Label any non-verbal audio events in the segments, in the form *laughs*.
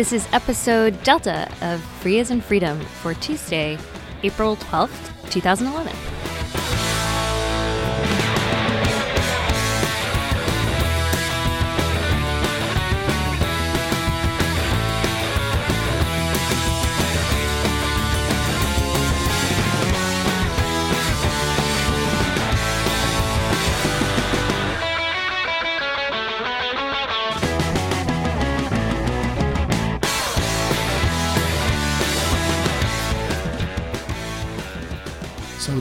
This is episode Delta of Free as in Freedom for Tuesday, April 12th, 2011.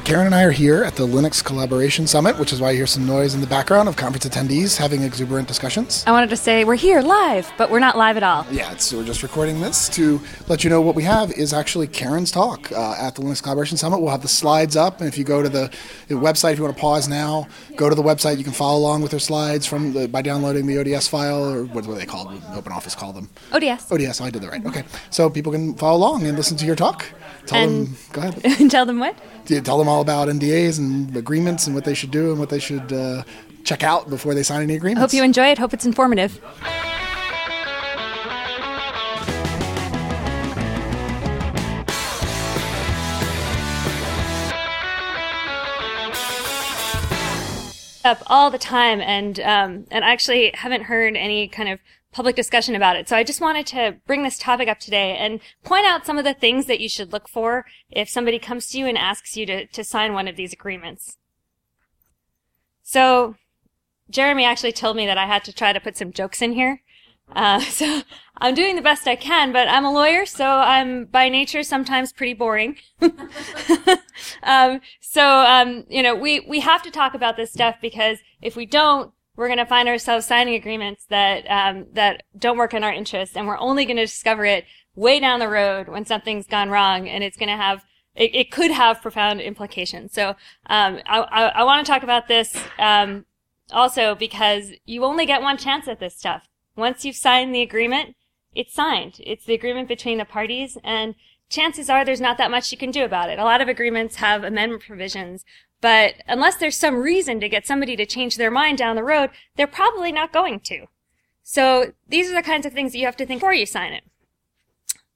Karen and I are here at the Linux Collaboration Summit, which is why you hear some noise in the background of conference attendees having exuberant discussions. I wanted to say we're here live, but we're not live at all. Yeah, so we're just recording this to let you know what we have is actually Karen's talk uh, at the Linux Collaboration Summit. We'll have the slides up, and if you go to the, the website, if you want to pause now, go to the website. You can follow along with her slides from the, by downloading the ODS file, or what do they call? Open Office call them. ODS. ODS. Oh, I did that right. Okay, so people can follow along and listen to your talk. Tell And- them. Go ahead. *laughs* Tell them what? Yeah, tell them all about NDAs and agreements and what they should do and what they should uh, check out before they sign any agreements. Hope you enjoy it. Hope it's informative. Up all the time, and um, and I actually haven't heard any kind of public discussion about it. So I just wanted to bring this topic up today and point out some of the things that you should look for if somebody comes to you and asks you to, to sign one of these agreements. So Jeremy actually told me that I had to try to put some jokes in here. Uh, *laughs* so I'm doing the best I can, but I'm a lawyer, so I'm by nature sometimes pretty boring. *laughs* um, so, um, you know, we, we have to talk about this stuff because if we don't, we're going to find ourselves signing agreements that, um, that don't work in our interest, and we're only going to discover it way down the road when something's gone wrong, and it's going to have it, it could have profound implications. So um, I, I, I want to talk about this um, also because you only get one chance at this stuff. Once you've signed the agreement, it's signed. It's the agreement between the parties, and chances are there's not that much you can do about it. A lot of agreements have amendment provisions, but unless there's some reason to get somebody to change their mind down the road, they're probably not going to. So these are the kinds of things that you have to think before you sign it.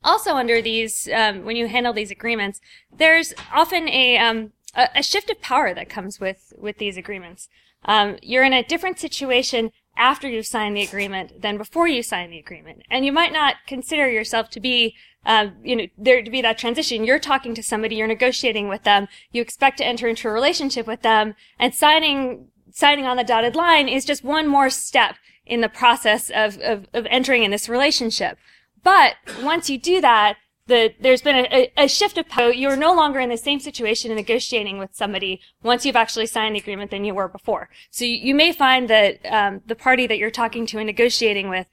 Also, under these, um, when you handle these agreements, there's often a, um, a, a shift of power that comes with with these agreements. Um, you're in a different situation after you sign the agreement than before you sign the agreement, and you might not consider yourself to be, um, you know, there to be that transition. You're talking to somebody, you're negotiating with them, you expect to enter into a relationship with them, and signing signing on the dotted line is just one more step in the process of, of, of entering in this relationship. But once you do that, the, there's been a, a, shift of power. You're no longer in the same situation in negotiating with somebody once you've actually signed the agreement than you were before. So you, you may find that um, the party that you're talking to and negotiating with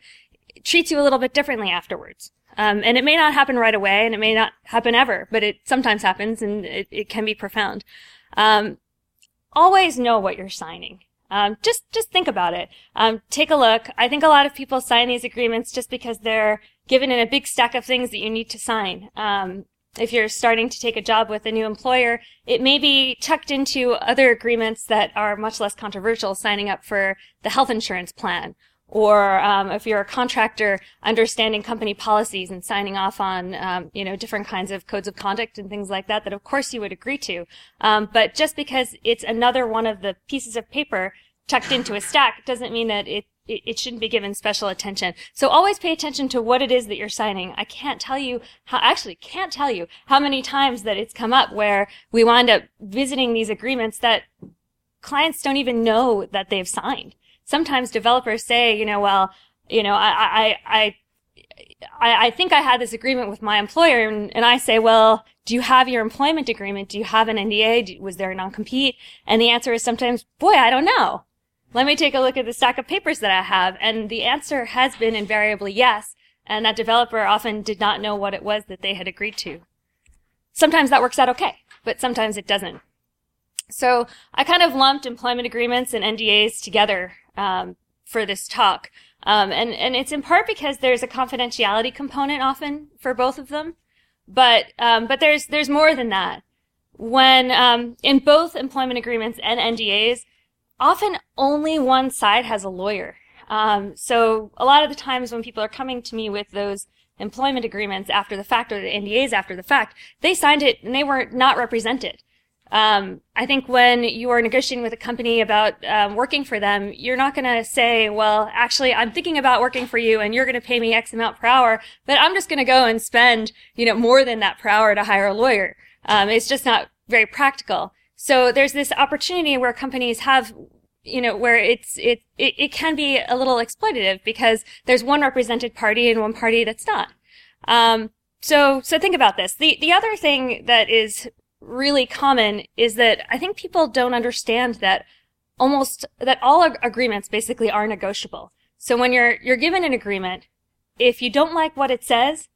treats you a little bit differently afterwards. Um, and it may not happen right away, and it may not happen ever, but it sometimes happens, and it, it can be profound. Um, always know what you're signing. Um, just just think about it. Um, take a look. I think a lot of people sign these agreements just because they're given in a big stack of things that you need to sign. Um, if you're starting to take a job with a new employer, it may be tucked into other agreements that are much less controversial, signing up for the health insurance plan. Or um, if you're a contractor, understanding company policies and signing off on, um, you know, different kinds of codes of conduct and things like that, that of course you would agree to. Um, but just because it's another one of the pieces of paper tucked into a stack doesn't mean that it, it, it shouldn't be given special attention. So always pay attention to what it is that you're signing. I can't tell you how, actually can't tell you how many times that it's come up where we wind up visiting these agreements that clients don't even know that they've signed. Sometimes developers say, you know, well, you know, I, I, I, I, think I had this agreement with my employer, and, and I say, well, do you have your employment agreement? Do you have an NDA? Do, was there a non-compete? And the answer is sometimes, boy, I don't know. Let me take a look at the stack of papers that I have. And the answer has been invariably yes. And that developer often did not know what it was that they had agreed to. Sometimes that works out okay, but sometimes it doesn't. So I kind of lumped employment agreements and NDAs together um, for this talk. Um, and, and it's in part because there's a confidentiality component often for both of them. But, um, but there's, there's more than that. When, um, in both employment agreements and NDAs, often only one side has a lawyer. Um, so a lot of the times when people are coming to me with those employment agreements after the fact or the NDAs after the fact, they signed it and they were not not represented. Um, I think when you are negotiating with a company about um, working for them, you're not going to say, well, actually, I'm thinking about working for you and you're going to pay me X amount per hour, but I'm just going to go and spend, you know, more than that per hour to hire a lawyer. Um, it's just not very practical. So there's this opportunity where companies have you know, where it's, it, it, it can be a little exploitative because there's one represented party and one party that's not. Um, so, so think about this. The, the other thing that is really common is that I think people don't understand that almost, that all ag- agreements basically are negotiable. So when you're, you're given an agreement, if you don't like what it says,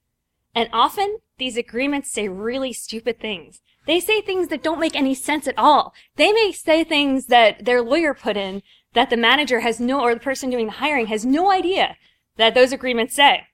and often these agreements say really stupid things. They say things that don't make any sense at all. They may say things that their lawyer put in that the manager has no, or the person doing the hiring has no idea that those agreements say.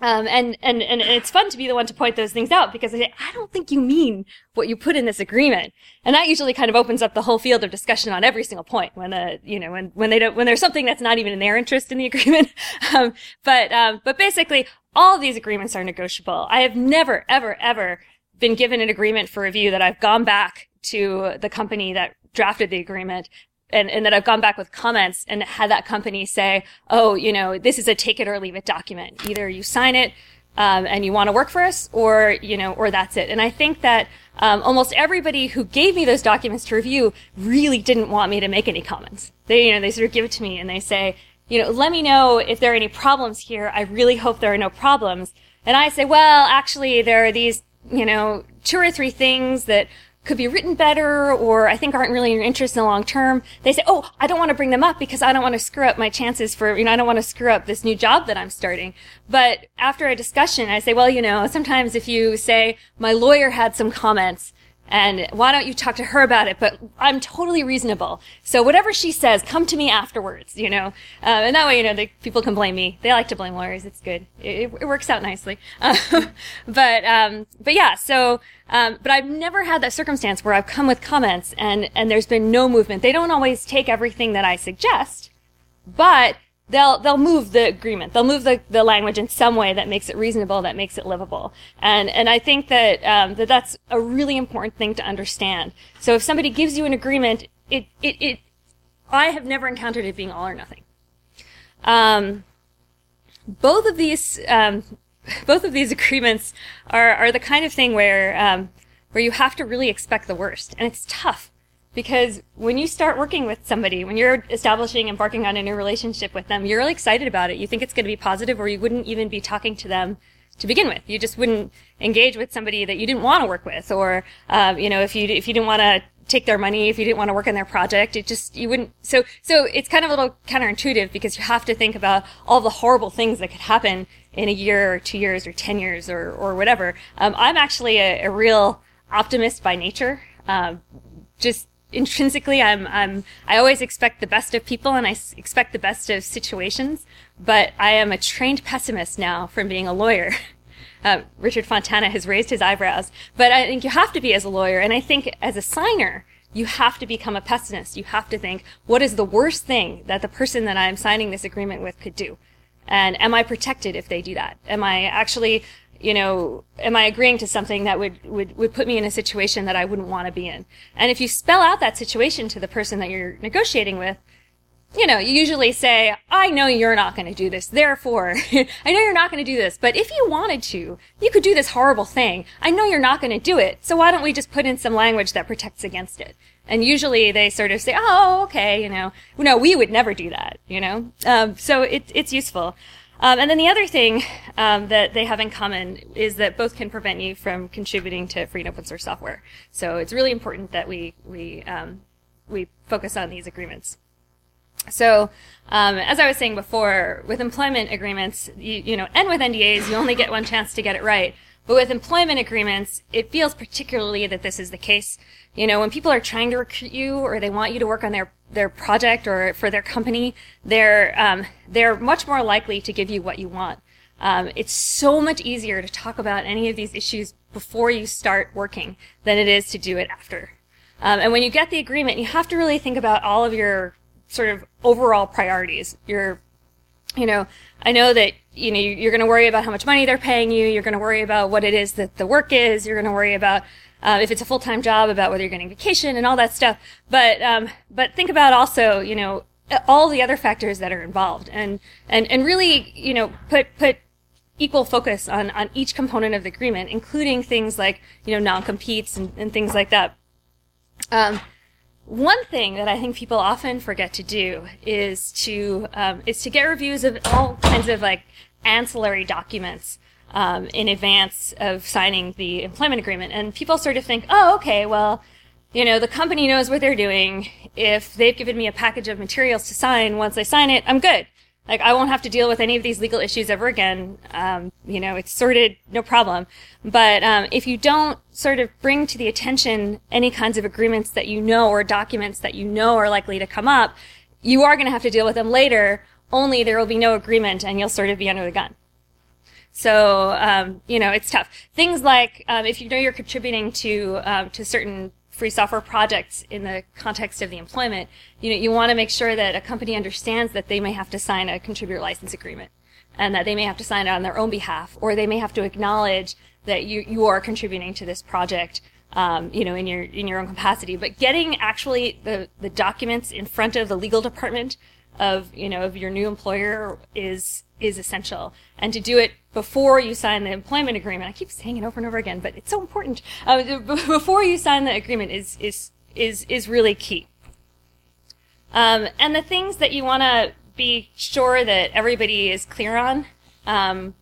Um, and, and, and it's fun to be the one to point those things out because I say, I don't think you mean what you put in this agreement. And that usually kind of opens up the whole field of discussion on every single point when, uh, you know, when, when they don't, when there's something that's not even in their interest in the *laughs* agreement. um, but, um, but basically all of these agreements are negotiable. I have never, ever, ever been given an agreement for review that I've gone back to the company that drafted the agreement and, and that I've gone back with comments and had that company say, oh, you know, this is a take it or leave it document. Either you sign it, um, and you want to work for us or, you know, or that's it. And I think that, um, almost everybody who gave me those documents to review really didn't want me to make any comments. They, you know, they sort of give it to me and they say, you know, let me know if there are any problems here. I really hope there are no problems. And I say, well, actually, there are these you know, two or three things that could be written better or I think aren't really in your interest in the long term, they say, oh, I don't want to bring them up because I don't want to screw up my chances for, you know, I don't want to screw up this new job that I'm starting. But after a discussion, I say, well, you know, sometimes if you say, my lawyer had some comments, and why don't you talk to her about it? But I'm totally reasonable. So whatever she says, come to me afterwards, you know? Uh, and that way, you know, the, people can blame me. They like to blame lawyers. It's good. It, it works out nicely. Um, *laughs* but, um, but yeah, so, um, but I've never had that circumstance where I've come with comments and, and there's been no movement. They don't always take everything that I suggest, but they'll they'll move the agreement. They'll move the, the language in some way that makes it reasonable, that makes it livable. And and I think that um, that that's a really important thing to understand. So if somebody gives you an agreement, it it, it I have never encountered it being all or nothing. Um, both of these um, *laughs* both of these *laughs* agreements are are the kind of thing where um, where you have to really expect the worst, and it's tough because when you start working with somebody, when you're establishing, embarking on a new relationship with them, you're really excited about it. You think it's going to be positive, or you wouldn't even be talking to them to begin with. You just wouldn't engage with somebody that you didn't want to work with, or um, you know, if you if you didn't want to take their money, if you didn't want to work on their project, it just you wouldn't. So so it's kind of a little counterintuitive because you have to think about all the horrible things that could happen in a year, or two years, or ten years, or or whatever. Um, I'm actually a, a, real optimist by nature. Um, just intrinsically I'm I'm I always expect the best of people and I s- expect the best of situations, but I am a trained pessimist now from being a lawyer. *laughs* Uh, Richard Fontana has raised his eyebrows, but I think you have to be as a lawyer, and I think as a signer, you have to become a pessimist. You have to think, what is the worst thing that the person that I'm signing this agreement with could do? And am I protected if they do that? Am I actually you know, am I agreeing to something that would, would, would put me in a situation that I wouldn't want to be in? And if you spell out that situation to the person that you're negotiating with, you know, you usually say, I know you're not going to do this. Therefore, *laughs* I know you're not going to do this, but if you wanted to, you could do this horrible thing. I know you're not going to do it. So why don't we just put in some language that protects against it? And usually they sort of say, oh, okay, you know, no, we would never do that, you know? Um, so it, it's useful. Um, and then the other thing um, that they have in common is that both can prevent you from contributing to free and open source software. So it's really important that we we um, we focus on these agreements. So, um, as I was saying before, with employment agreements, you, you know, and with NDAs, you only get one chance to get it right. But with employment agreements, it feels particularly that this is the case. You know, when people are trying to recruit you or they want you to work on their their project or for their company, they're um, they're much more likely to give you what you want. Um, it's so much easier to talk about any of these issues before you start working than it is to do it after. Um, and when you get the agreement, you have to really think about all of your sort of overall priorities. Your, you know, I know that you know, you're going to worry about how much money they're paying you. You're going to worry about what it is that the work is. You're going to worry about uh, if it's a full time job, about whether you're getting vacation and all that stuff. But um, but think about also, you know, all the other factors that are involved, and and and really, you know, put put equal focus on on each component of the agreement, including things like you know non competes and, and things like that. Um, one thing that I think people often forget to do is to um, is to get reviews of all kinds of like ancillary documents um, in advance of signing the employment agreement. And people sort of think, oh, okay, well, you know, the company knows what they're doing. If they've given me a package of materials to sign, once I sign it, I'm good. Like, I won't have to deal with any of these legal issues ever again. Um, you know, it's sorted, no problem. But um, if you don't sort of bring to the attention any kinds of agreements that you know or documents that you know are likely to come up, you are going to have to deal with them later. Only there will be no agreement, and you'll sort of be under the gun. So, um, you know, it's tough. Things like um, if you know you're contributing to um, to certain free software projects in the context of the employment, you know, you want to make sure that a company understands that they may have to sign a contributor license agreement and that they may have to sign it on their own behalf, or they may have to acknowledge that you, you are contributing to this project, um, you know, in your, in your own capacity. But getting actually the, the documents in front of the legal department of, you know, of your new employer is, is essential. And to do it before you sign the employment agreement, I keep saying it over and over again, but it's so important. Uh, *laughs* before you sign the agreement is, is, is, is really key. Um, and the things that you want to be sure that everybody is clear on, um,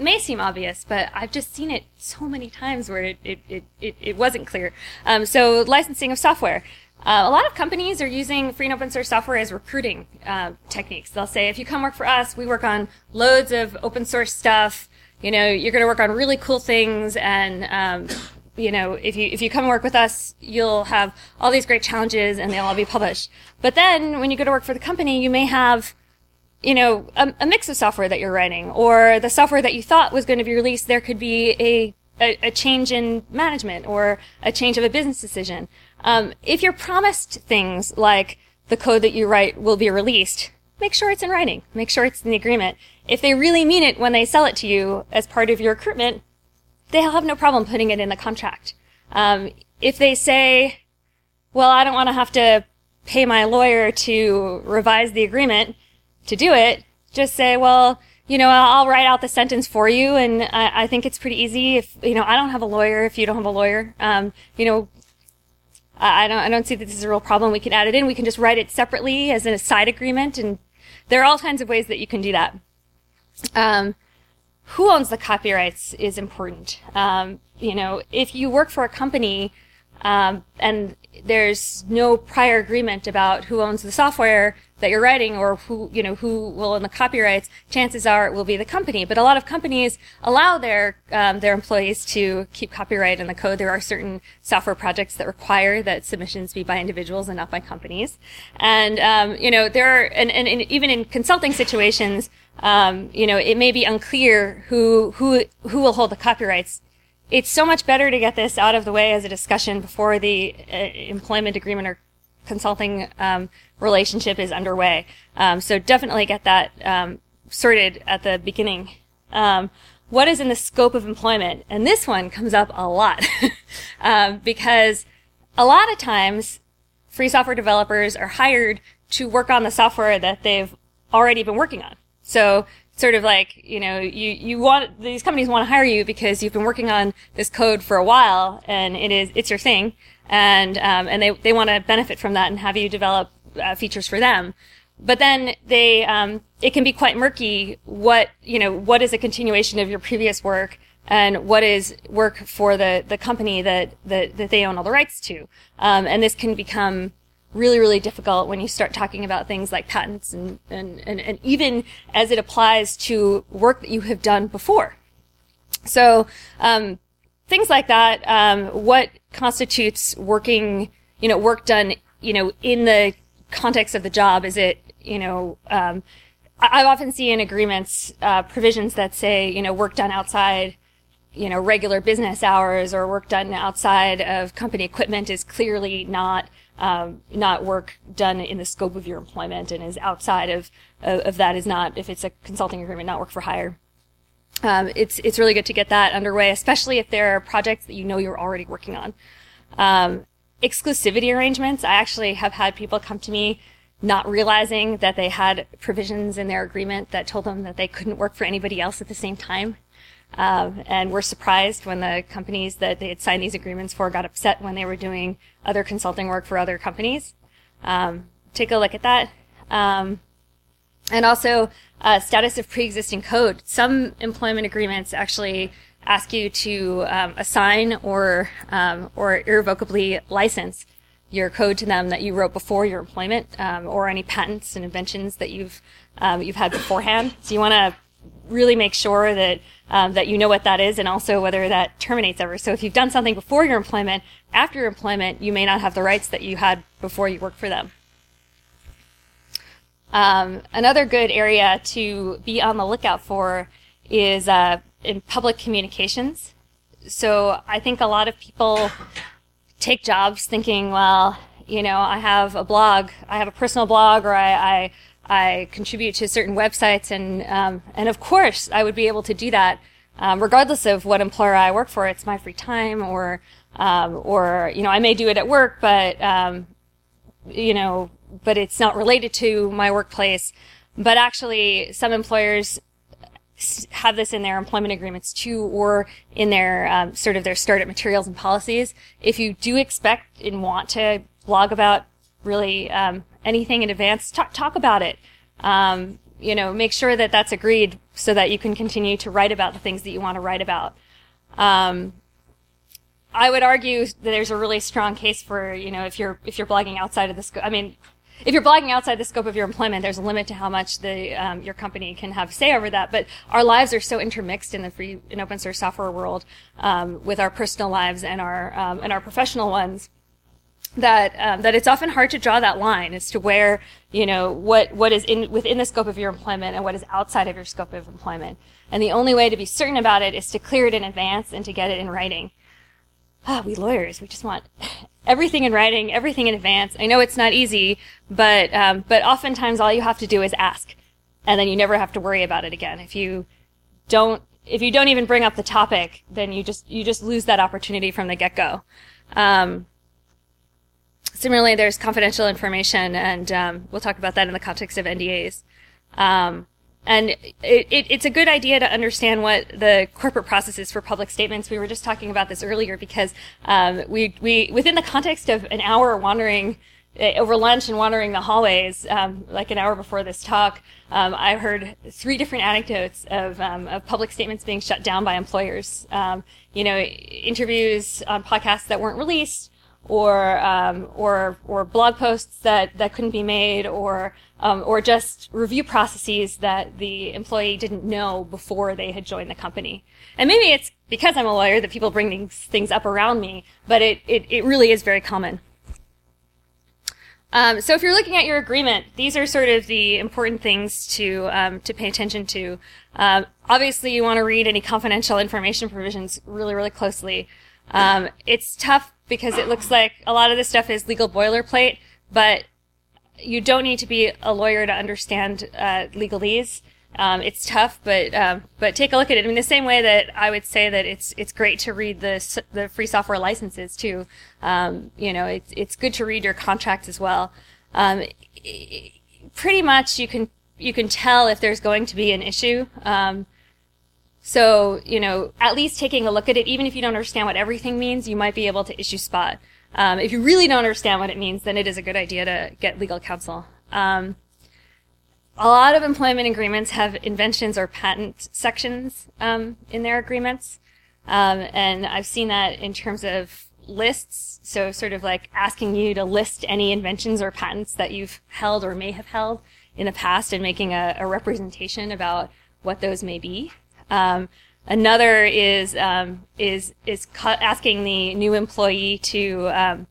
may seem obvious, but I've just seen it so many times where it, it, it, it, wasn't clear. Um, so licensing of software. Uh, a lot of companies are using free and open source software as recruiting uh, techniques. They'll say, if you come work for us, we work on loads of open source stuff. You know, you're going to work on really cool things, and um, you know, if you if you come work with us, you'll have all these great challenges, and they'll all be published. But then, when you go to work for the company, you may have you know, a, a mix of software that you're writing, or the software that you thought was going to be released, there could be a a, a, change in management or a change of a business decision. Um, if you're promised things like the code that you write will be released, make sure it's in writing. Make sure it's in the agreement. If they really mean it when they sell it to you as part of your recruitment, they'll have no problem putting it in the contract. Um, if they say, well, I don't want to have to pay my lawyer to revise the agreement to do it, just say, well, you know, I'll write out the sentence for you, and I, I, think it's pretty easy. If you know, I don't have a lawyer. If you don't have a lawyer, um, you know, I, don't, I don't see that this is a real problem. We can add it in. We can just write it separately as a side agreement, and there are all kinds of ways that you can do that. Um, who owns the copyrights is important. Um, you know, if you work for a company um, and there's no prior agreement about who owns the software that you're writing or who you know who will own the copyrights chances are it will be the company. But a lot of companies allow their um, their employees to keep copyright in the code. There are certain software projects that require that submissions be by individuals and not by companies. And um, you know there are and, and, and, even in consulting situations um, you know it may be unclear who who who will hold the copyrights. It's so much better to get this out of the way as a discussion before the uh, employment agreement or consulting um, relationship is underway. Um, so definitely get that um, sorted at the beginning. Um, what is in the scope of employment? And this one comes up a lot *laughs* um, because a lot of times free software developers are hired to work on the software that they've already been working on. So sort of like, you know, you, you want, these companies want to hire you because you've been working on this code for a while and it is, it's your thing. And, um, and they, they want to benefit from that and have you develop uh, features for them. But then they, um, it can be quite murky what, you know, what is a continuation of your previous work and what is work for the, the company that, that, that they own all the rights to. Um, and this can become, really, really difficult when you start talking about things like patents and, and, and, and even as it applies to work that you have done before. So, um, things like that, um, what constitutes working, you know, work done, you know, in the context of the job? Is it, you know, um, I, I often see in agreements, uh, provisions that say, you know, work done outside you know, regular business hours or work done outside of company equipment is clearly not um, not work done in the scope of your employment and is outside of, of, of that is not if it's a consulting agreement, not work for hire. Um, it's it's really good to get that underway, especially if there are projects that you know you're already working on. Um, exclusivity arrangements. I actually have had people come to me not realizing that they had provisions in their agreement that told them that they couldn't work for anybody else at the same time. Um, and were surprised when the companies that they had signed these agreements for got upset when they were doing other consulting work for other companies. Um, take a look at that. Um, and also, uh, status of pre-existing code. Some employment agreements actually ask you to um, assign or um, or irrevocably license your code to them that you wrote before your employment, um, or any patents and inventions that you've you've had beforehand. So you want to really make sure that um, that you know what that is and also whether that terminates ever. So if you've done something before your employment, after your employment, you may not have the rights that you had before you worked for them. Um, another good area to be on the lookout for is uh, in public communications. So I think a lot of people take jobs thinking, well, you know, I have a blog, I have a personal blog, or I, I I contribute to certain websites, and um, and of course I would be able to do that um, regardless of what employer I work for. It's my free time, or um, or you know I may do it at work, but um, you know, but it's not related to my workplace. But actually, some employers have this in their employment agreements too, or in their um, sort of their startup materials and policies. If you do expect and want to blog about really um, anything in advance, talk, talk about it. Um, you know, make sure that that's agreed so that you can continue to write about the things that you want to write about. Um, I would argue that there's a really strong case for, you know, if you're, if you're blogging outside of the scope, I mean, if you're blogging outside the scope of your employment, there's a limit to how much the um, your company can have say over that. But our lives are so intermixed in the free and open source software world, um, with our personal lives and our um, and our professional ones, that um, that it's often hard to draw that line as to where you know what what is in within the scope of your employment and what is outside of your scope of employment. And the only way to be certain about it is to clear it in advance and to get it in writing. Ah, we lawyers, we just want everything in writing, everything in advance. I know it's not easy, but um, but oftentimes all you have to do is ask, and then you never have to worry about it again. If you don't if you don't even bring up the topic, then you just you just lose that opportunity from the get go. Um, Similarly, there's confidential information, and um, we'll talk about that in the context of NDAs. Um, and it, it, it's a good idea to understand what the corporate process is for public statements. We were just talking about this earlier because um, we, we, within the context of an hour wandering uh, over lunch and wandering the hallways, um, like an hour before this talk, um, I heard three different anecdotes of, um, of public statements being shut down by employers. Um, you know, interviews on podcasts that weren't released, or um, or or blog posts that that couldn't be made, or um, or just review processes that the employee didn't know before they had joined the company. And maybe it's because I'm a lawyer that people bring these things up around me, but it it, it really is very common. Um, so if you're looking at your agreement, these are sort of the important things to um, to pay attention to. Um, obviously, you want to read any confidential information provisions really, really closely. Um, it's tough because it looks like a lot of this stuff is legal boilerplate, but you don't need to be a lawyer to understand uh, legalese. Um, it's tough, but um, but take a look at it. I mean, the same way that I would say that it's it's great to read the the free software licenses too. Um, you know, it's it's good to read your contracts as well. Um, pretty much, you can you can tell if there's going to be an issue. Um, so, you know, at least taking a look at it, even if you don't understand what everything means, you might be able to issue spot. Um, if you really don't understand what it means, then it is a good idea to get legal counsel. Um, a lot of employment agreements have inventions or patent sections um, in their agreements, um, and I've seen that in terms of lists. So, sort of like asking you to list any inventions or patents that you've held or may have held in the past, and making a, a representation about what those may be. Um, another is um, is is asking the new employee to um,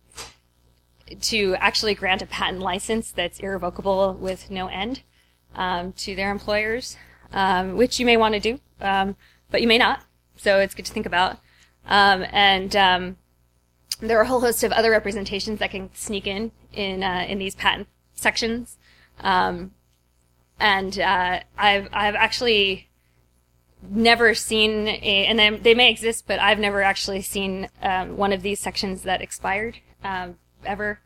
to actually grant a patent license that's irrevocable with no end um, to their employers, um, which you may want to do, um, but you may not. So it's good to think about. Um, and um, there are a whole host of other representations that can sneak in in uh, in these patent sections. Um, and uh, I've I've actually never seen a, and they, they may exist, but I've never actually seen um, one of these sections that expired um, ever.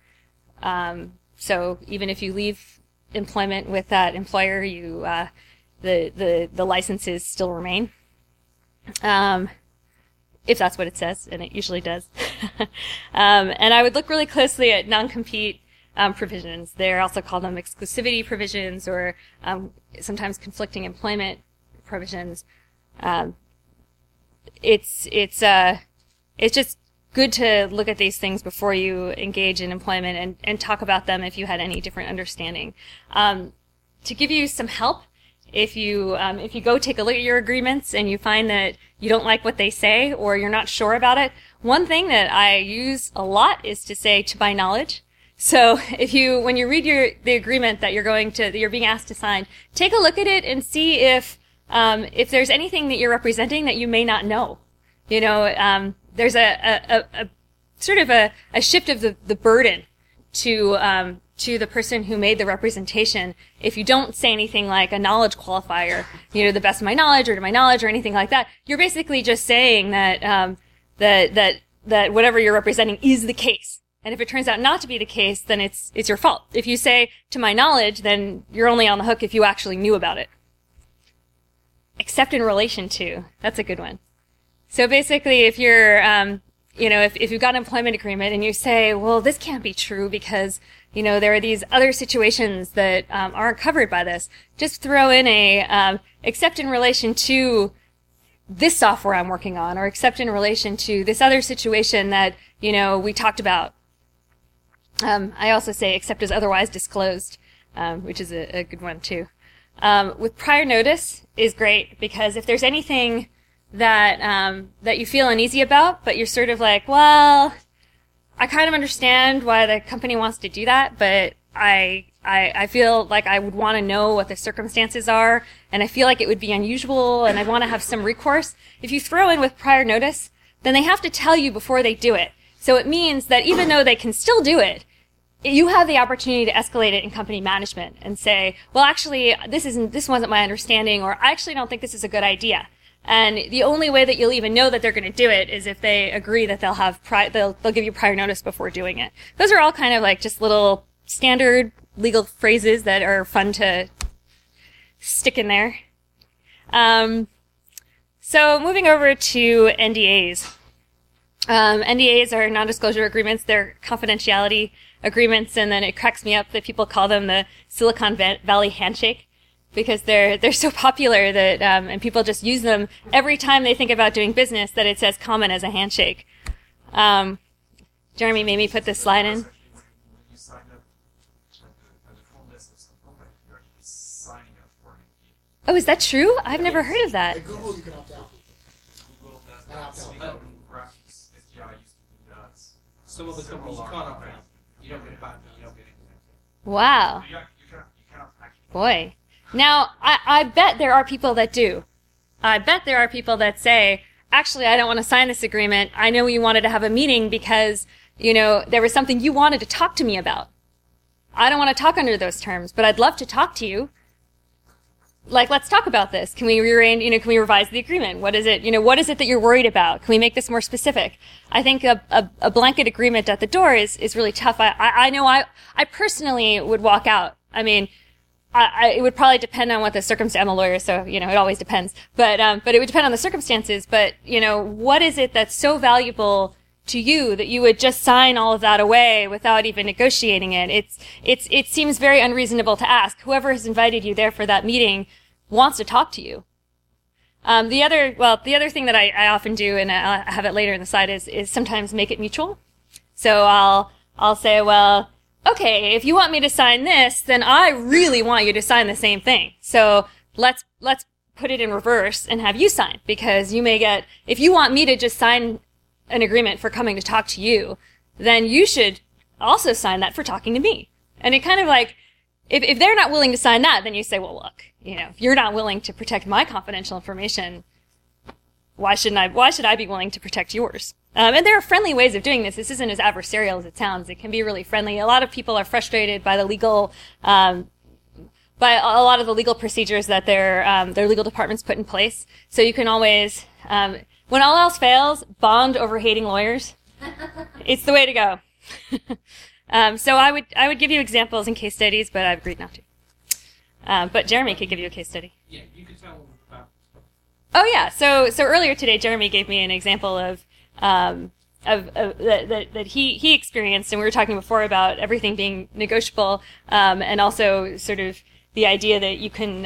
Um, so even if you leave employment with that employer, you uh, the the the licenses still remain. Um, if that's what it says, and it usually does. *laughs* um, and I would look really closely at non-compete um, provisions. They're also called them exclusivity provisions or um, sometimes conflicting employment provisions. Um, it's it's uh, it's just good to look at these things before you engage in employment and, and talk about them if you had any different understanding. Um, to give you some help, if you um, if you go take a look at your agreements and you find that you don't like what they say or you're not sure about it, one thing that I use a lot is to say to my knowledge. So *laughs* if you when you read your the agreement that you're going to that you're being asked to sign, take a look at it and see if um, if there's anything that you're representing that you may not know. You know, um, there's a, a, a, sort of a, a shift of the, the burden to um, to the person who made the representation if you don't say anything like a knowledge qualifier, you know, the best of my knowledge or to my knowledge or anything like that. You're basically just saying that um, that that that whatever you're representing is the case. And if it turns out not to be the case, then it's it's your fault. If you say to my knowledge, then you're only on the hook if you actually knew about it. Except in relation to. That's a good one. So basically, if you're, um, you know, if, if you've got an employment agreement and you say, well, this can't be true because, you know, there are these other situations that um, aren't covered by this, just throw in a, um, except in relation to this software I'm working on, or except in relation to this other situation that, you know, we talked about. Um, I also say except as otherwise disclosed, um, which is a, a, good one too. Um, with prior notice is great because if there's anything that um, that you feel uneasy about, but you're sort of like, well, I kind of understand why the company wants to do that, but I I, I feel like I would want to know what the circumstances are, and I feel like it would be unusual, and I want to have some recourse. If you throw in with prior notice, then they have to tell you before they do it. So it means that even though they can still do it, you have the opportunity to escalate it in company management and say, well, actually, this isn't, this wasn't my understanding, or I actually don't think this is a good idea. And the only way that you'll even know that they're going to do it is if they agree that they'll have pri- they'll they'll give you prior notice before doing it. Those are all kind of like just little standard legal phrases that are fun to stick in there. Um, so moving over to NDAs. Um, NDAs are non-disclosure agreements. They're confidentiality agreements, and then it cracks me up that people call them the Silicon Valley handshake because they're they're so popular that um, and people just use them every time they think about doing business that it's as common as a handshake. Um, Jeremy made me put this slide in. Oh, is that true? I've never heard of that. Google, you can opt out. Some of the companies you can't opt out. You don't get back. You don't get anything. Wow. Boy. Now, I, I bet there are people that do. I bet there are people that say, actually, I don't want to sign this agreement. I know you wanted to have a meeting because, you know, there was something you wanted to talk to me about. I don't want to talk under those terms, but I'd love to talk to you. Like, let's talk about this. Can we rearrange, you know, can we revise the agreement? What is it, you know, what is it that you're worried about? Can we make this more specific? I think a, a, a blanket agreement at the door is, is really tough. I, I, I know I, I personally would walk out. I mean, I, it would probably depend on what the circumstance. I'm a lawyer, so you know it always depends. But um, but it would depend on the circumstances. But you know, what is it that's so valuable to you that you would just sign all of that away without even negotiating it? It's it's it seems very unreasonable to ask. Whoever has invited you there for that meeting wants to talk to you. Um, the other well, the other thing that I, I often do, and I have it later in the slide, is is sometimes make it mutual. So I'll I'll say, well, okay, if you want me to sign this, then I really want you to sign the same thing. So let's, let's put it in reverse and have you sign because you may get, if you want me to just sign an agreement for coming to talk to you, then you should also sign that for talking to me. And it kind of like, if, if they're not willing to sign that, then you say, well, look, you know, if you're not willing to protect my confidential information, why shouldn't I? Why should I be willing to protect yours? Um, and there are friendly ways of doing this. This isn't as adversarial as it sounds. It can be really friendly. A lot of people are frustrated by the legal, um, by a lot of the legal procedures that their um, their legal departments put in place. So you can always, um, when all else fails, bond over hating lawyers. *laughs* it's the way to go. *laughs* Um, so I would I would give you examples and case studies, but I've agreed not to. Um, but Jeremy could give you a case study. Yeah, you could tell about. Oh yeah. So so earlier today, Jeremy gave me an example of um, of, of that, that that he he experienced, and we were talking before about everything being negotiable, um, and also sort of the idea that you can.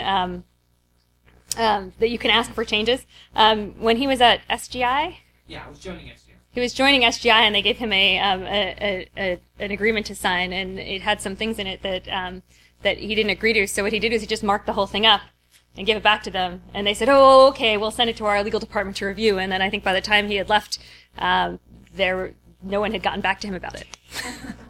Um, that you can ask for changes. Um, when he was at SGI, Yeah, I was joining us. he was joining SGI and they gave him a, um, a, a, a an agreement to sign and it had some things in it that um, that he didn't agree to. So what he did was he just marked the whole thing up and gave it back to them. And they said, "Oh, okay, we'll send it to our legal department to review." And then I think by the time he had left, um, there no one had gotten back to him about it. *laughs*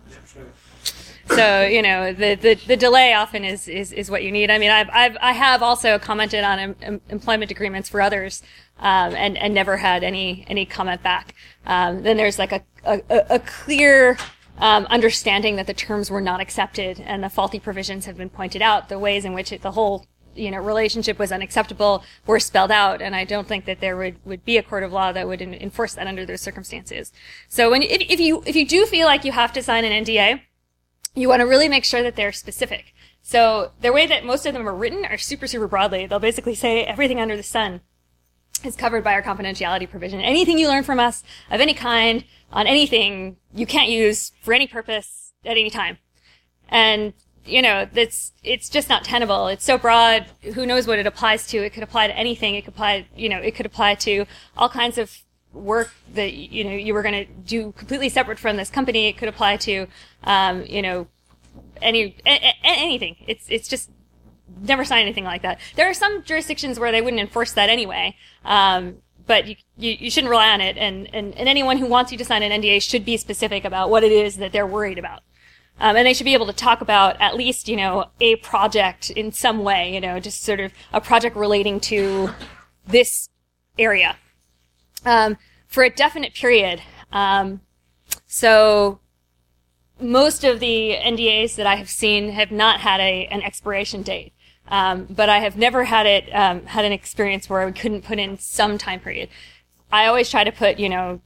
So you know the, the, the delay often is, is, is what you need. I mean, I've, I've I have also commented on em, em, employment agreements for others, um, and and never had any any comment back. Um, then there's like a a, a clear um, understanding that the terms were not accepted and the faulty provisions have been pointed out. The ways in which it, the whole you know relationship was unacceptable were spelled out, and I don't think that there would, would be a court of law that would en- enforce that under those circumstances. So when if, if you if you do feel like you have to sign an NDA you want to really make sure that they're specific. So the way that most of them are written are super, super broadly. They'll basically say everything under the sun is covered by our confidentiality provision. Anything you learn from us of any kind on anything you can't use for any purpose at any time. And you know, that's it's just not tenable. It's so broad. Who knows what it applies to? It could apply to anything. It could apply, you know, it could apply to all kinds of work that you know you were going to do completely separate from this company. It could apply to, um, you know, any a, a, anything. It's it's just never sign anything like that. There are some jurisdictions where they wouldn't enforce that anyway. Um, but you, you, you shouldn't rely on it. And, and, and anyone who wants you to sign an NDA should be specific about what it is that they're worried about. Um, and they should be able to talk about at least, you know, a project in some way, you know, just sort of a project relating to this area um, for a definite period. Um, so most of the NDAs that I have seen have not had a an expiration date. Um, but I have never had it um, had an experience where I couldn't put in some time period. I always try to put, you know,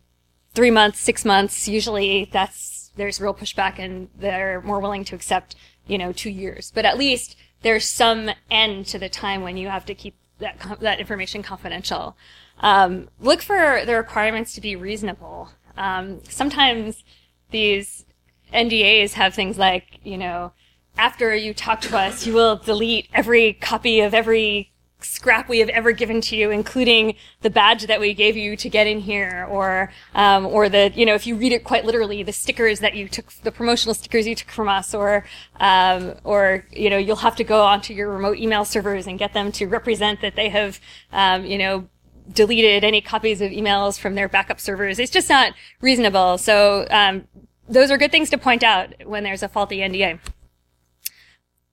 three months, six months. Usually, that's there's real pushback, and they're more willing to accept, you know, two years. But at least there's some end to the time when you have to keep that that information confidential. Um, look for the requirements to be reasonable. Um, sometimes these NDAs have things like, you know, after you talk to us, you will delete every copy of every scrap we have ever given to you, including the badge that we gave you to get in here, or um, or the you know if you read it quite literally, the stickers that you took, the promotional stickers you took from us, or um, or you know you'll have to go onto your remote email servers and get them to represent that they have um, you know deleted any copies of emails from their backup servers. It's just not reasonable. So um, those are good things to point out when there's a faulty NDA.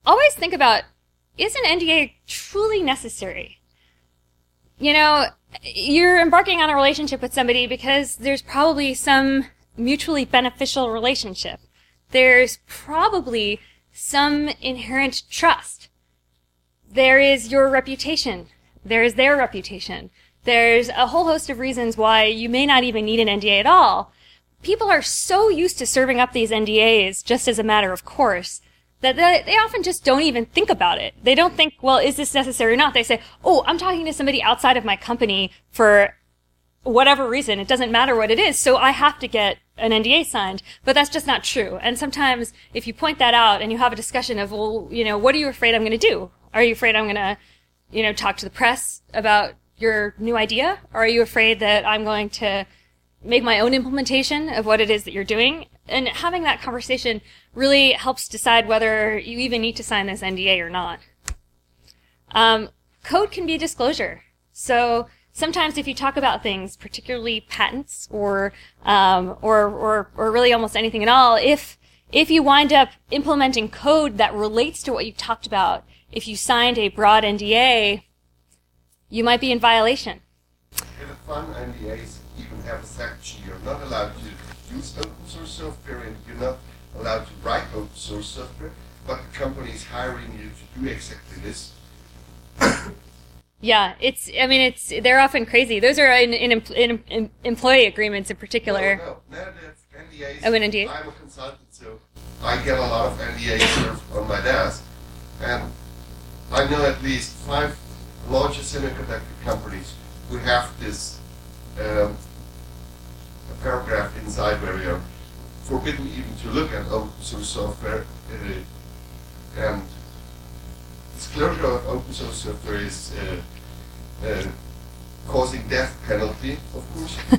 Always think about is an NDA truly necessary? You know, you're embarking on a relationship with somebody because there's probably some mutually beneficial relationship. There's probably some inherent trust. There is your reputation. There is their reputation. There's a whole host of reasons why you may not even need an NDA at all. People are so used to serving up these NDAs just as a matter of course that they, often just don't even think about it. They don't think, well, is this necessary or not? They say, oh, I'm talking to somebody outside of my company for whatever reason. It doesn't matter what it is. So I have to get an NDA signed. But that's just not true. And sometimes if you point that out and you have a discussion of, well, you know, what are you afraid I'm going to do? Are you afraid I'm going to, you know, talk to the press about your new idea? Or are you afraid that I'm going to make my own implementation of what it is that you're doing? And having that conversation really helps decide whether you even need to sign this NDA or not. Um, code can be disclosure. So sometimes if you talk about things, particularly patents or, um, or, or, or really almost anything at all, if, if you wind up implementing code that relates to what you've talked about, if you signed a broad NDA, you might be in violation. fun NDAs even have a section you're not allowed to use open source software and you're not allowed to write open source software, but the company is hiring you to do exactly this. Yeah, it's. I mean, it's. They're often crazy. Those are in in, in, in employee agreements in particular. No, no, no NDAs. Oh, an NDA? I'm a consultant, so I get a lot of NDAs on my desk, and I know at least five larger semiconductor companies who have this um, a paragraph inside where we are forbidden even to look at open source software, uh, and disclosure of open source software is uh, uh, causing death penalty, of course. *laughs*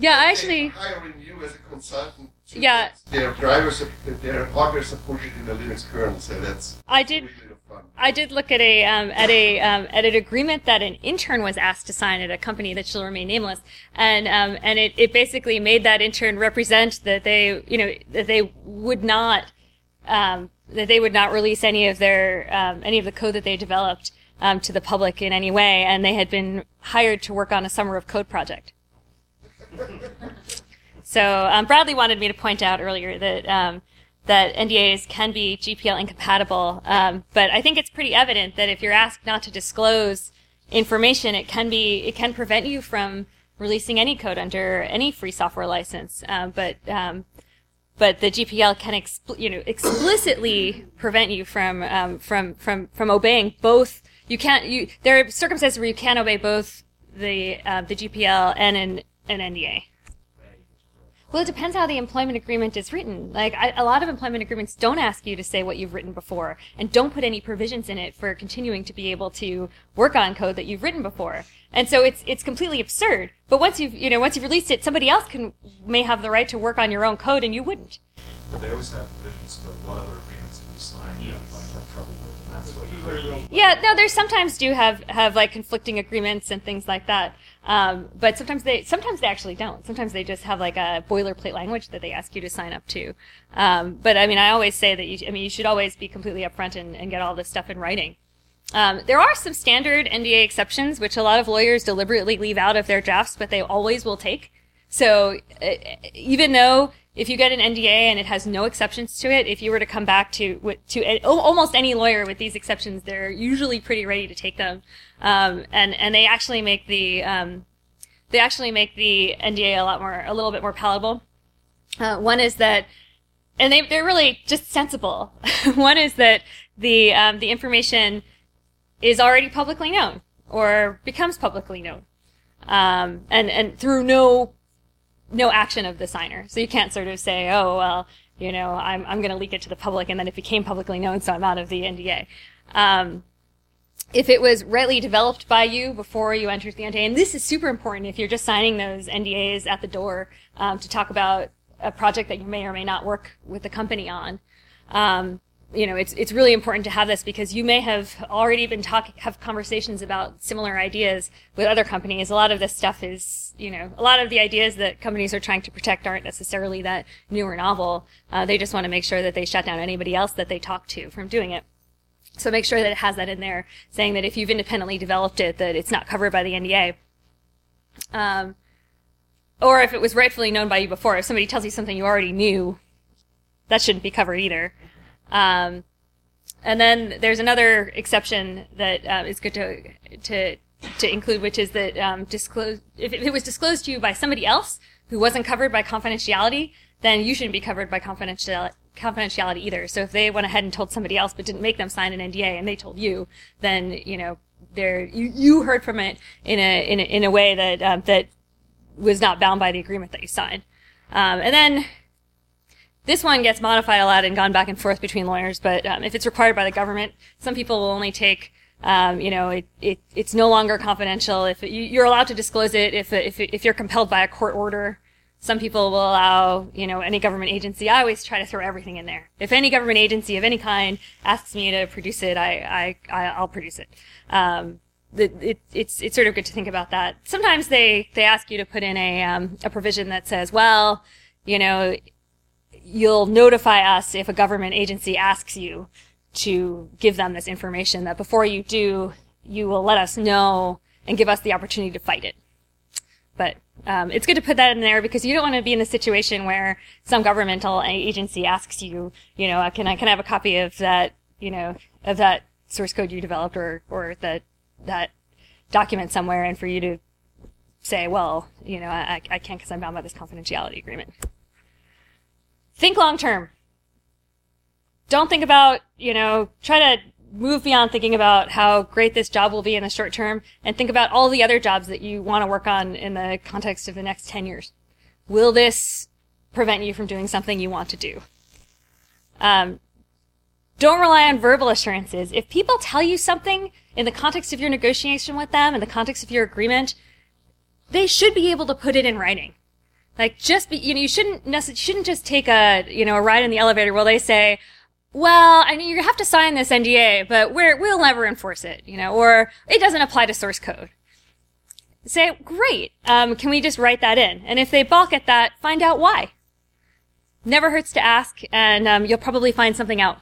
Yeah, I actually. hiring you as a consultant. To Yeah. Their drivers, their hardware supported in the Linux kernel, so that's I did. really. I did look at a um, at a um, at an agreement that an intern was asked to sign at a company that shall remain nameless, and um, and it, it basically made that intern represent that they you know that they would not um, that they would not release any of their um, any of the code that they developed um, to the public in any way, and they had been hired to work on a summer of code project. *laughs* So um, Bradley wanted me to point out earlier that um, that NDAs can be GPL incompatible, um, but I think it's pretty evident that if you're asked not to disclose information, it can be it can prevent you from releasing any code under any free software license. Um, but um, but the GPL can you know explicitly prevent you from um, from from from obeying both. You can't you there are circumstances where you can't obey both the uh, the GPL and an an NDA. Well, it depends how the employment agreement is written. Like, I, a lot of employment agreements don't ask you to say what you've written before, and don't put any provisions in it for continuing to be able to work on code that you've written before. And so it's it's completely absurd. But once you've you know once you've released it, somebody else can may have the right to work on your own code, and you wouldn't. But they always have provisions for what other agreements can you sign, you might have trouble with, and that's what you Yeah, no, there's sometimes do have have like conflicting agreements and things like that. Um, but sometimes they sometimes they actually don't. Sometimes they just have like a boilerplate language that they ask you to sign up to. Um, but I mean, I always say that you I mean you should always be completely upfront and, and get all this stuff in writing. Um, there are some standard NDA exceptions, which a lot of lawyers deliberately leave out of their drafts, but they always will take. So uh, even though if you get an NDA and it has no exceptions to it, if you were to come back to to almost any lawyer with these exceptions, they're usually pretty ready to take them, um, and and they actually make the um, they actually make the NDA a lot more a little bit more palatable. Uh, one is that and they they're really just sensible. *laughs* One is that the um, the information is already publicly known or becomes publicly known, um, and and through no no action of the signer. So you can't sort of say, oh well, you know, I'm I'm going to leak it to the public, and then it became publicly known, so I'm out of the NDA. Um, if it was rightly developed by you before you entered the NDA, and this is super important if you're just signing those NDAs at the door um, to talk about a project that you may or may not work with the company on. Um, you know, it's it's really important to have this because you may have already been talking, have conversations about similar ideas with other companies. A lot of this stuff is, you know, a lot of the ideas that companies are trying to protect aren't necessarily that new or novel. Uh, they just want to make sure that they shut down anybody else that they talk to from doing it. So make sure that it has that in there, saying that if you've independently developed it, that it's not covered by the NDA. Um, or if it was rightfully known by you before, if somebody tells you something you already knew, that shouldn't be covered either. Um, and then there's another exception that uh, is good to to to include, which is that um, disclose if it was disclosed to you by somebody else who wasn't covered by confidentiality, then you shouldn't be covered by confidentiality confidentiality either. So if they went ahead and told somebody else but didn't make them sign an NDA and they told you, then you know they're you, you heard from it in a in a, in a way that um, that was not bound by the agreement that you signed. Um, and then this one gets modified a lot and gone back and forth between lawyers, but um, if it's required by the government, some people will only take, um, you know, it, it, it's no longer confidential. If it, you, you're allowed to disclose it, if, if, if you're compelled by a court order, some people will allow, you know, any government agency. I always try to throw everything in there. If any government agency of any kind asks me to produce it, I, I, I I'll produce it. Um, the, it, it's it's sort of good to think about that. Sometimes they they ask you to put in a um, a provision that says, well, you know, you'll notify us if a government agency asks you to give them this information. That before you do, you will let us know and give us the opportunity to fight it. But um, it's good to put that in there because you don't want to be in a situation where some governmental agency asks you, you know, can I can I have a copy of that, you know, of that source code you developed or or that that document somewhere, and for you to say, well, you know, I, I can't because I'm bound by this confidentiality agreement. Think long term. Don't think about, you know, try to move beyond thinking about how great this job will be in the short term and think about all the other jobs that you want to work on in the context of the next 10 years. Will this prevent you from doing something you want to do? Um, don't rely on verbal assurances. If people tell you something in the context of your negotiation with them, in the context of your agreement, they should be able to put it in writing. Like just be, you know, you shouldn't necessarily, shouldn't just take a, you know, a ride in the elevator where they say, well, I mean, you have to sign this NDA, but we're, we'll never enforce it, you know, or it doesn't apply to source code. Say, great, um, can we just write that in? And if they balk at that, find out why. Never hurts to ask, and um, you'll probably find something out.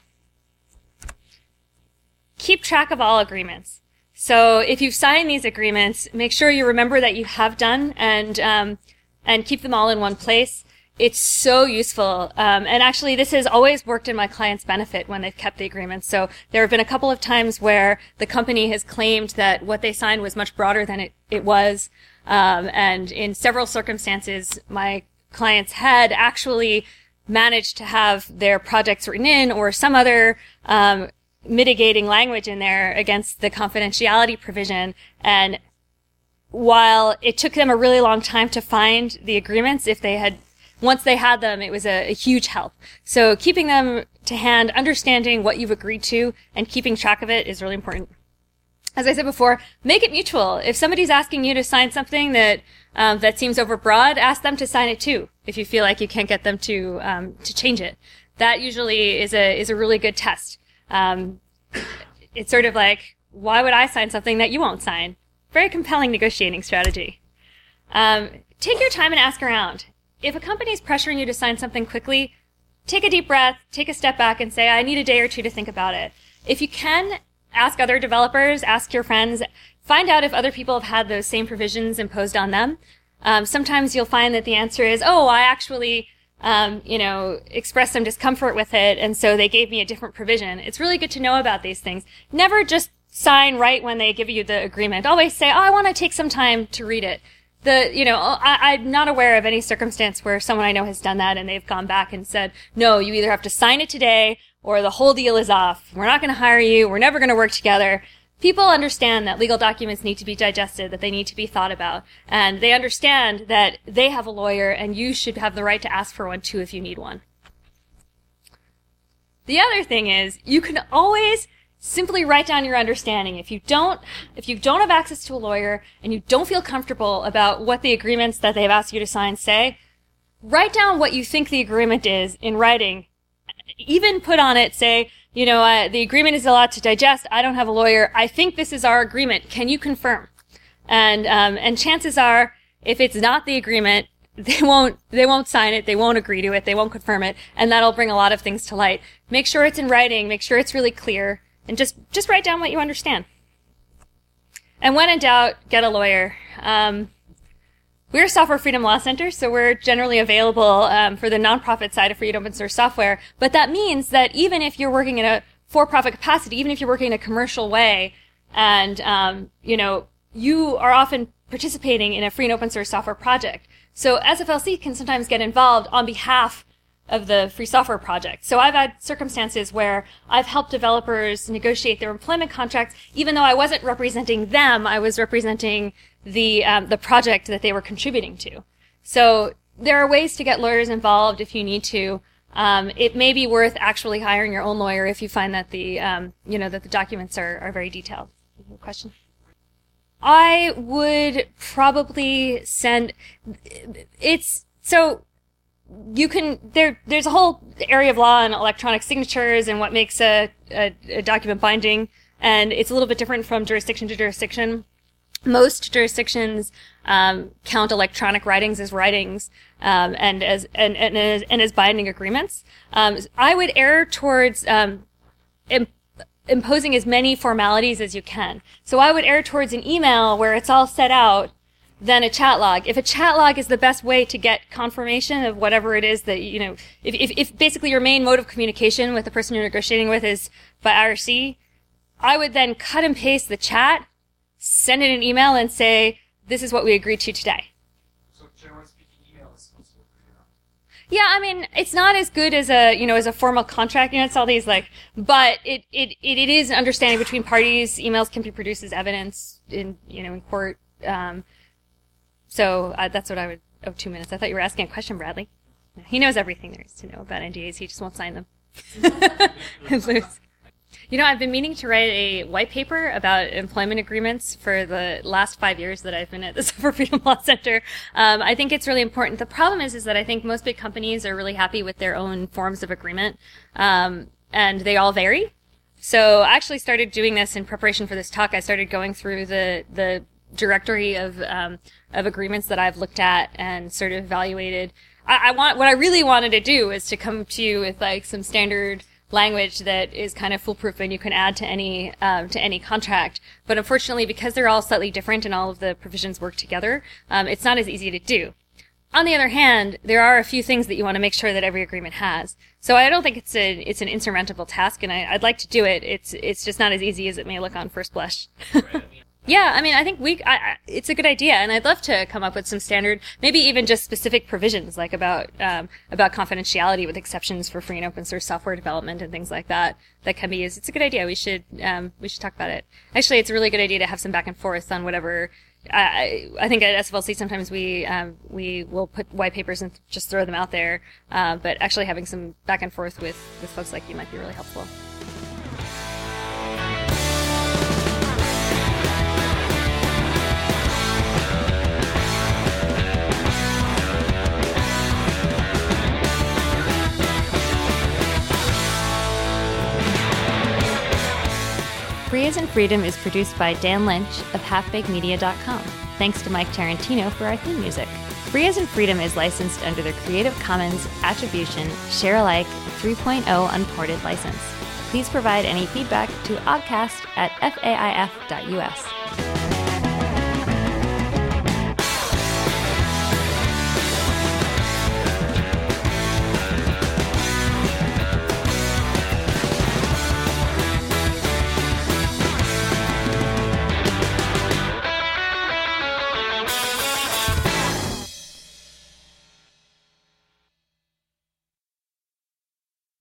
Keep track of all agreements. So if you've signed these agreements, make sure you remember that you have done and um, and keep them all in one place. It's so useful. Um, and actually, this has always worked in my clients' benefit when they've kept the agreements. So there have been a couple of times where the company has claimed that what they signed was much broader than it, it was. Um, and in several circumstances, my clients had actually managed to have their projects written in or some other um, mitigating language in there against the confidentiality provision. And while it took them a really long time to find the agreements, if they had once they had them, it was a, a, huge help. So keeping them to hand, understanding what you've agreed to, and keeping track of it is really important. As I said before, make it mutual. If somebody's asking you to sign something that um, that seems overbroad, ask them to sign it too. If you feel like you can't get them to um, to change it, that usually is a is a really good test. Um, it's sort of like, why would I sign something that you won't sign? Very compelling negotiating strategy. Um, take your time and ask around if a company is pressuring you to sign something quickly, take a deep breath, take a step back and say, I need a day or two to think about it. If you can, ask other developers, ask your friends, find out if other people have had those same provisions imposed on them. Um, sometimes you'll find that the answer is, oh, I actually, um, you know, expressed some discomfort with it, and so they gave me a different provision. It's really good to know about these things. Never just sign right when they give you the agreement. Always say, oh, I want to take some time to read it. The you know I, am not aware of any circumstance where someone I know has done that and they've gone back and said no you either have to sign it today or the whole deal is off. We're not going to hire you. We're never going to work together. People understand that legal documents need to be digested that they need to be thought about and they understand that they have a lawyer and you should have the right to ask for one too if you need one. The other thing is you can always simply write down your understanding. If you don't, if you don't have access to a lawyer and you don't feel comfortable about what the agreements that they've asked you to sign say, write down what you think the agreement is in writing. Even put on it, say, you know, uh, the agreement is a lot to digest. I don't have a lawyer. I think this is our agreement. Can you confirm? And um, and chances are, if it's not the agreement, *laughs* they won't they won't sign it. They won't agree to it. They won't confirm it, and that'll bring a lot of things to light. Make sure it's in writing. Make sure it's really clear and just just write down what you understand. And when in doubt, get a lawyer. Um, we're Software Freedom Law Center, so we're generally available um, for the nonprofit side of free and open source software. But that means that even if you're working in a for-profit capacity, even if you're working in a commercial way, and um, you know you are often participating in a free and open source software project, so SFLC can sometimes get involved on behalf of the free software project. So I've had circumstances where I've helped developers negotiate their employment contracts, even though I wasn't representing them, I was representing the um, the project that they were contributing to. So there are ways to get lawyers involved if you need to. Um, it may be worth actually hiring your own lawyer if you find that the um, you know that the documents are, are very detailed. Question. I would probably send. It's so you can there there's a whole area of law on electronic signatures and what makes a, a, a, document binding. And it's a little bit different from jurisdiction to jurisdiction. Most jurisdictions um, count electronic writings as writings um, and as and, and, as and as binding agreements. Um, i would err towards um, imp- imposing as many formalities as you can. So i would err towards an email where it's all set out than a chat log. If a chat log is the best way to get confirmation of whatever it is that, you know, if, if, if basically your main mode of communication with the person you're negotiating with is by IRC, I would then cut and paste the chat, send it an email and say, this is what we agreed to today. So generally speaking, email is supposed to work. Yeah, I mean, it's not as good as a, you know, as a formal contract. You know, it's all these like, but it, it, it, it is an understanding between parties. Emails can be produced as evidence in, you know, in court. Um, so uh, that's what I would, oh, two minutes. I thought you were asking a question, Bradley. He knows everything there is to know about NDAs. He just won't sign them. *laughs* You know, I've been meaning to write a white paper about employment agreements for the last five years that I've been at the *laughs* Software Freedom Law Center. Um, I think it's really important. The problem is, is that I think most big companies are really happy with their own forms of agreement, um, and they all vary. So I actually started doing this in preparation for this talk. I started going through the the directory of um, of agreements that I've looked at and sort of evaluated. I, I want what I really wanted to do is to come to you with like some standard language that is kind of foolproof and you can add to any um, to any contract. But unfortunately, because they're all slightly different and all of the provisions work together, um, it's not as easy to do. On the other hand, there are a few things that you want to make sure that every agreement has. So I don't think it's a it's an insurmountable task, and I, I'd like to do it. It's it's just not as easy as it may look on first blush. Yeah, I mean, I think we, I, it's a good idea, and I'd love to come up with some standard, maybe even just specific provisions, like about, um, about confidentiality with exceptions for free and open source software development and things like that, that can be used. It's a good idea. We should, um, we should talk about it. Actually, it's a really good idea to have some back and forth on whatever, I, I think at SFLC sometimes we, um, we will put white papers and just throw them out there, uh, but actually having some back and forth with, with folks like you might be really helpful. Free as in Freedom is produced by Dan Lynch of halfbakemedia.com. Thanks to Mike Tarantino for our theme music. Free as in Freedom is licensed under the Creative Commons Attribution Share Alike 3.0 Unported license. Please provide any feedback to oggcast at faif.us.